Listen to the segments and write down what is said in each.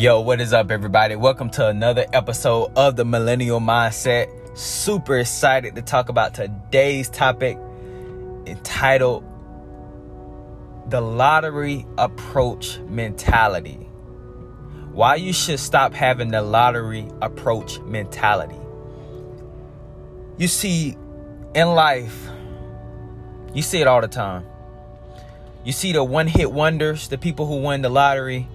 Yo, what is up, everybody? Welcome to another episode of the Millennial Mindset. Super excited to talk about today's topic entitled The Lottery Approach Mentality. Why you should stop having the lottery approach mentality. You see, in life, you see it all the time. You see the one hit wonders, the people who win the lottery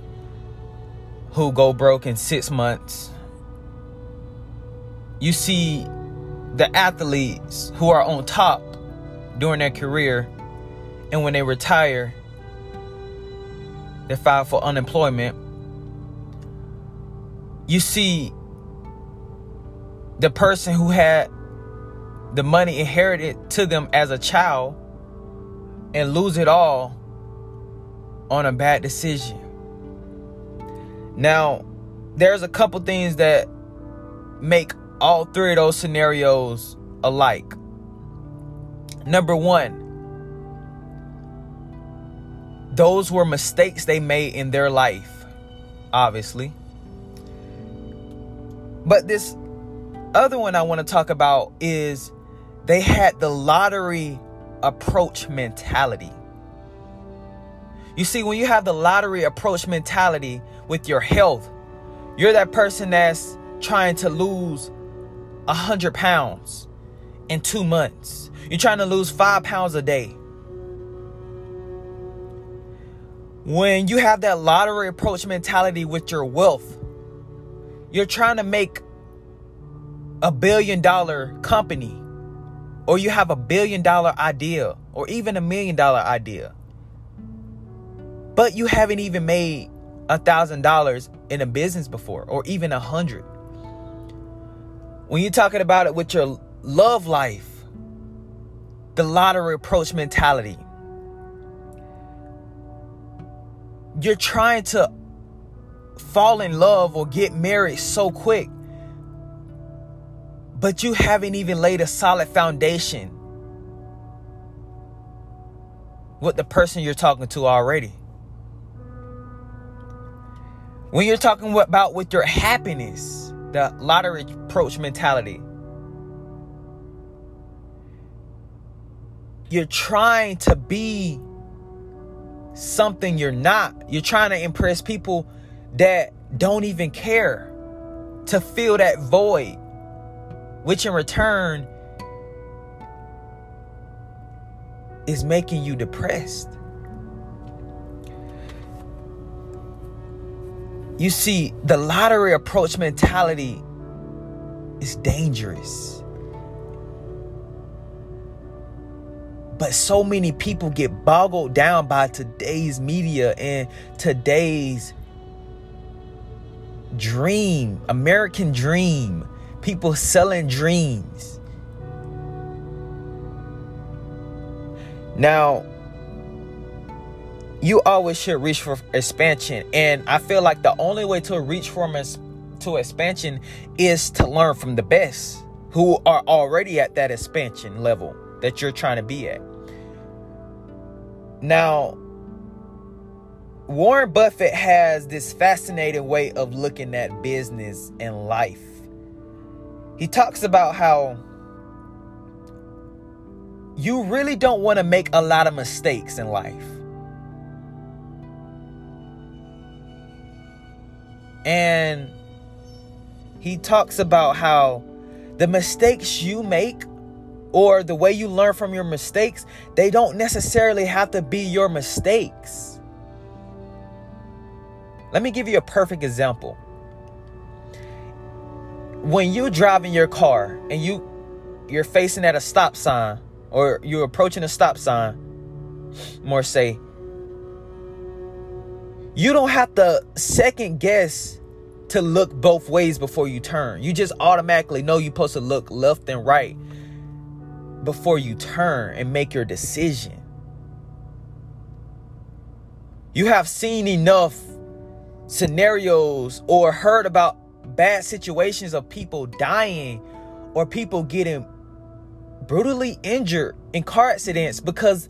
who go broke in six months. You see the athletes who are on top during their career, and when they retire, they file for unemployment. You see the person who had the money inherited to them as a child and lose it all on a bad decision. Now, there's a couple things that make all three of those scenarios alike. Number one, those were mistakes they made in their life, obviously. But this other one I want to talk about is they had the lottery approach mentality. You see, when you have the lottery approach mentality with your health, you're that person that's trying to lose a hundred pounds in two months. You're trying to lose five pounds a day. When you have that lottery approach mentality with your wealth, you're trying to make a billion dollar company, or you have a billion dollar idea, or even a million dollar idea but you haven't even made a thousand dollars in a business before or even a hundred. When you're talking about it with your love life the lottery approach mentality you're trying to fall in love or get married so quick but you haven't even laid a solid foundation with the person you're talking to already when you're talking about with your happiness, the lottery approach mentality, you're trying to be something you're not. You're trying to impress people that don't even care to fill that void, which in return is making you depressed. You see, the lottery approach mentality is dangerous. But so many people get boggled down by today's media and today's dream, American dream, people selling dreams. Now, you always should reach for expansion. And I feel like the only way to reach for to expansion is to learn from the best who are already at that expansion level that you're trying to be at. Now, Warren Buffett has this fascinating way of looking at business and life. He talks about how you really don't want to make a lot of mistakes in life. And he talks about how the mistakes you make or the way you learn from your mistakes, they don't necessarily have to be your mistakes. Let me give you a perfect example. When you're driving your car and you you're facing at a stop sign or you're approaching a stop sign, more say, you don't have to second guess to look both ways before you turn. You just automatically know you're supposed to look left and right before you turn and make your decision. You have seen enough scenarios or heard about bad situations of people dying or people getting brutally injured in car accidents because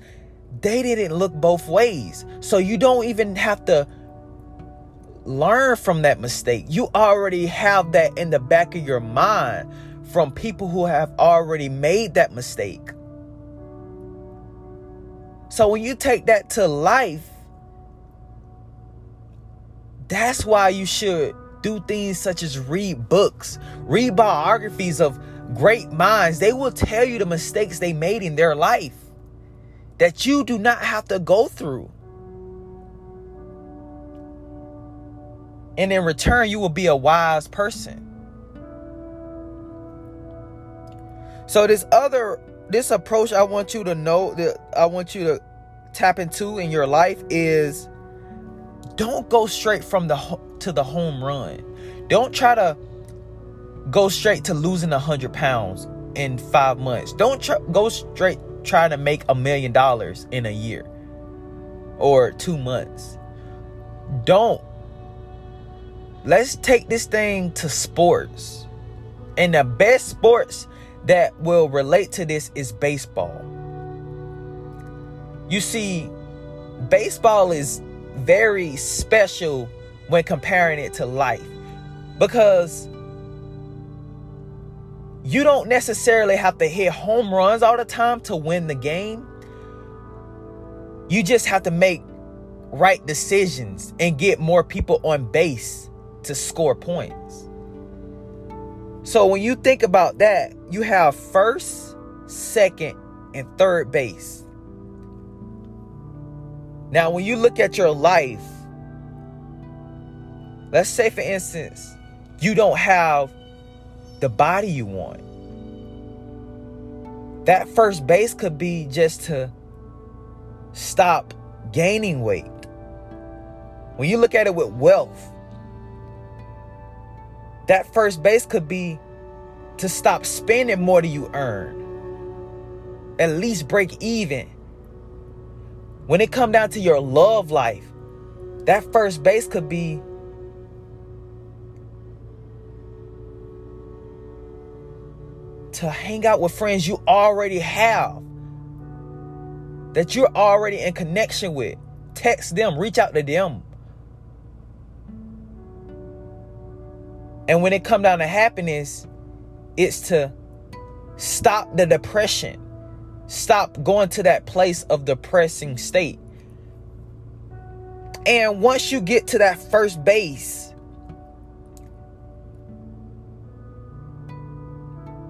they didn't look both ways. So you don't even have to learn from that mistake. You already have that in the back of your mind from people who have already made that mistake. So when you take that to life, that's why you should do things such as read books, read biographies of great minds. They will tell you the mistakes they made in their life that you do not have to go through. And in return, you will be a wise person. So this other this approach I want you to know that I want you to tap into in your life is don't go straight from the to the home run. Don't try to go straight to losing a hundred pounds in five months. Don't try, go straight trying to make a million dollars in a year or two months. Don't. Let's take this thing to sports. And the best sports that will relate to this is baseball. You see, baseball is very special when comparing it to life because you don't necessarily have to hit home runs all the time to win the game. You just have to make right decisions and get more people on base to score points. So when you think about that, you have first, second, and third base. Now, when you look at your life, let's say for instance, you don't have the body you want. That first base could be just to stop gaining weight. When you look at it with wealth, that first base could be to stop spending more than you earn. At least break even. When it come down to your love life, that first base could be to hang out with friends you already have that you're already in connection with. Text them, reach out to them. And when it come down to happiness, it's to stop the depression. Stop going to that place of depressing state. And once you get to that first base,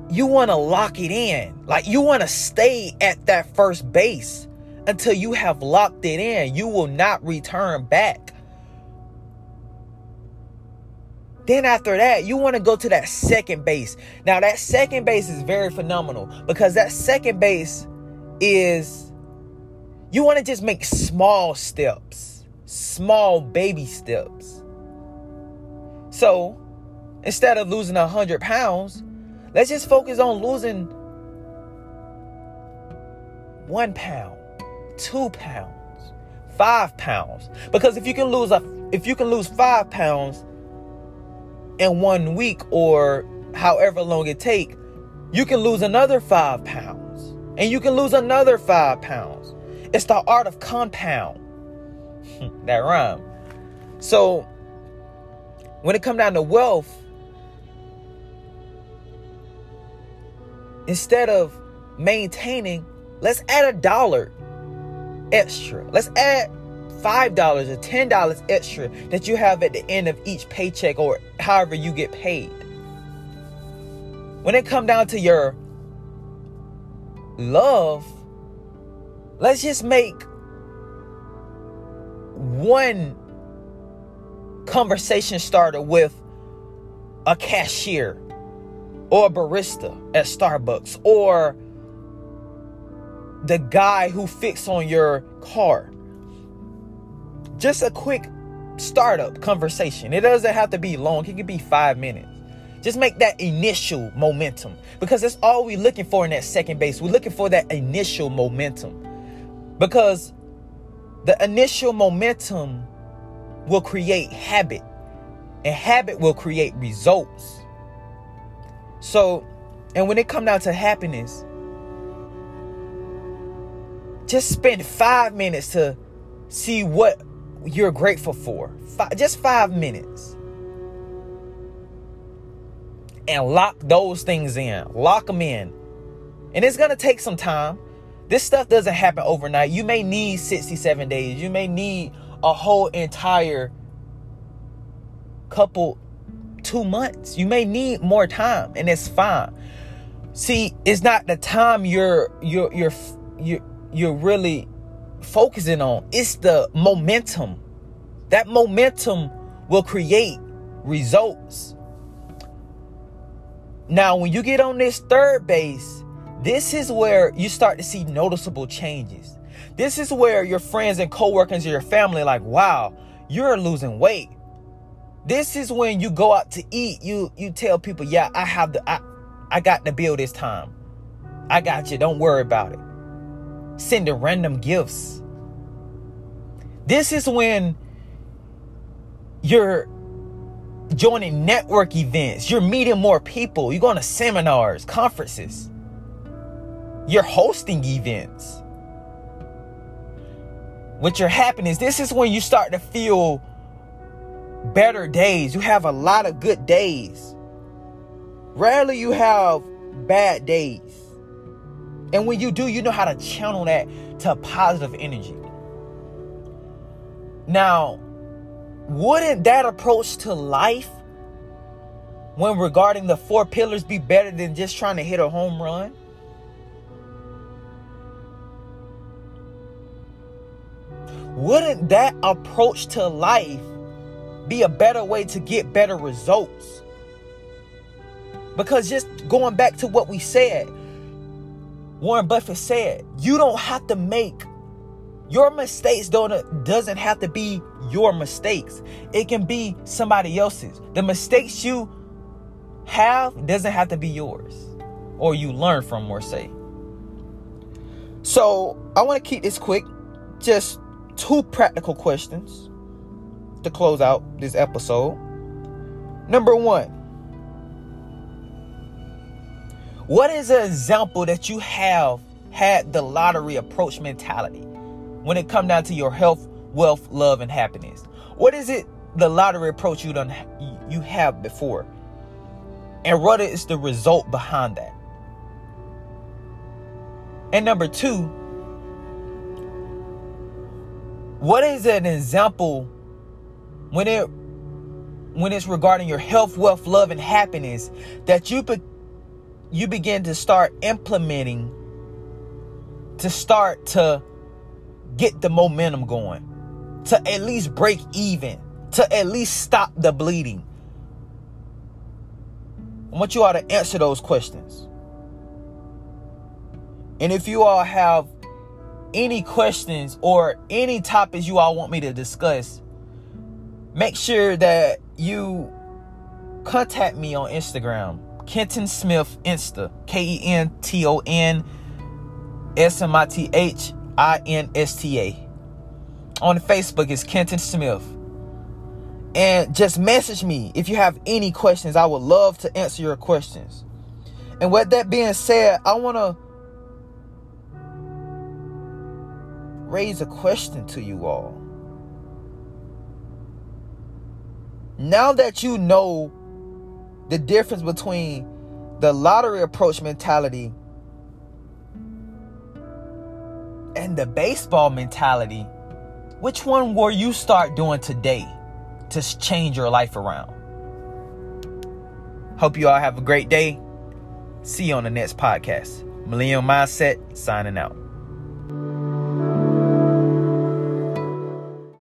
you want to lock it in. Like you want to stay at that first base until you have locked it in. You will not return back. Then after that, you want to go to that second base. Now, that second base is very phenomenal because that second base is you want to just make small steps, small baby steps. So instead of losing 100 pounds, let's just focus on losing one pound, two pounds, five pounds. Because if you can lose a if you can lose five pounds, in one week or however long it take, you can lose another five pounds. And you can lose another five pounds. It's the art of compound. that rhyme. So when it come down to wealth, instead of maintaining, let's add a dollar extra. Let's add $5 or $10 extra that you have at the end of each paycheck or however you get paid. When it come down to your love, let's just make one conversation starter with a cashier or a barista at Starbucks or the guy who fixed on your car just a quick startup conversation. It doesn't have to be long, it can be five minutes. Just make that initial momentum because that's all we're looking for in that second base. We're looking for that initial momentum because the initial momentum will create habit, and habit will create results. So, and when it comes down to happiness, just spend five minutes to see what you're grateful for. Five, just five minutes. And lock those things in. Lock them in. And it's going to take some time. This stuff doesn't happen overnight. You may need 67 days. You may need a whole entire couple two months. You may need more time and it's fine. See, it's not the time you're you're you're you're, you're really focusing on. It's the momentum. That momentum will create results. Now, when you get on this third base, this is where you start to see noticeable changes. This is where your friends and coworkers and your family like, "Wow, you're losing weight." This is when you go out to eat. You you tell people, "Yeah, I have the I, I got the bill this time. I got you. Don't worry about it." Sending random gifts. This is when you're joining network events. You're meeting more people. You're going to seminars, conferences. You're hosting events. With your happiness, this is when you start to feel better days. You have a lot of good days. Rarely you have bad days. And when you do, you know how to channel that to positive energy. Now, wouldn't that approach to life when regarding the four pillars be better than just trying to hit a home run? Wouldn't that approach to life be a better way to get better results? Because just going back to what we said, Warren Buffett said, you don't have to make your mistakes don't doesn't have to be your mistakes. It can be somebody else's. The mistakes you have doesn't have to be yours or you learn from or say. So, I want to keep this quick. Just two practical questions to close out this episode. Number 1, what is an example that you have had the lottery approach mentality when it come down to your health, wealth, love, and happiness? What is it the lottery approach you done you have before? And what is the result behind that? And number two, what is an example when it when it's regarding your health, wealth, love, and happiness that you you begin to start implementing to start to get the momentum going, to at least break even, to at least stop the bleeding. I want you all to answer those questions. And if you all have any questions or any topics you all want me to discuss, make sure that you contact me on Instagram. Kenton Smith Insta. K E N T O N S M I T H I N S T A. On Facebook is Kenton Smith. And just message me if you have any questions. I would love to answer your questions. And with that being said, I want to raise a question to you all. Now that you know the difference between the lottery approach mentality and the baseball mentality, which one will you start doing today to change your life around? Hope you all have a great day. See you on the next podcast. Millennial Mindset signing out.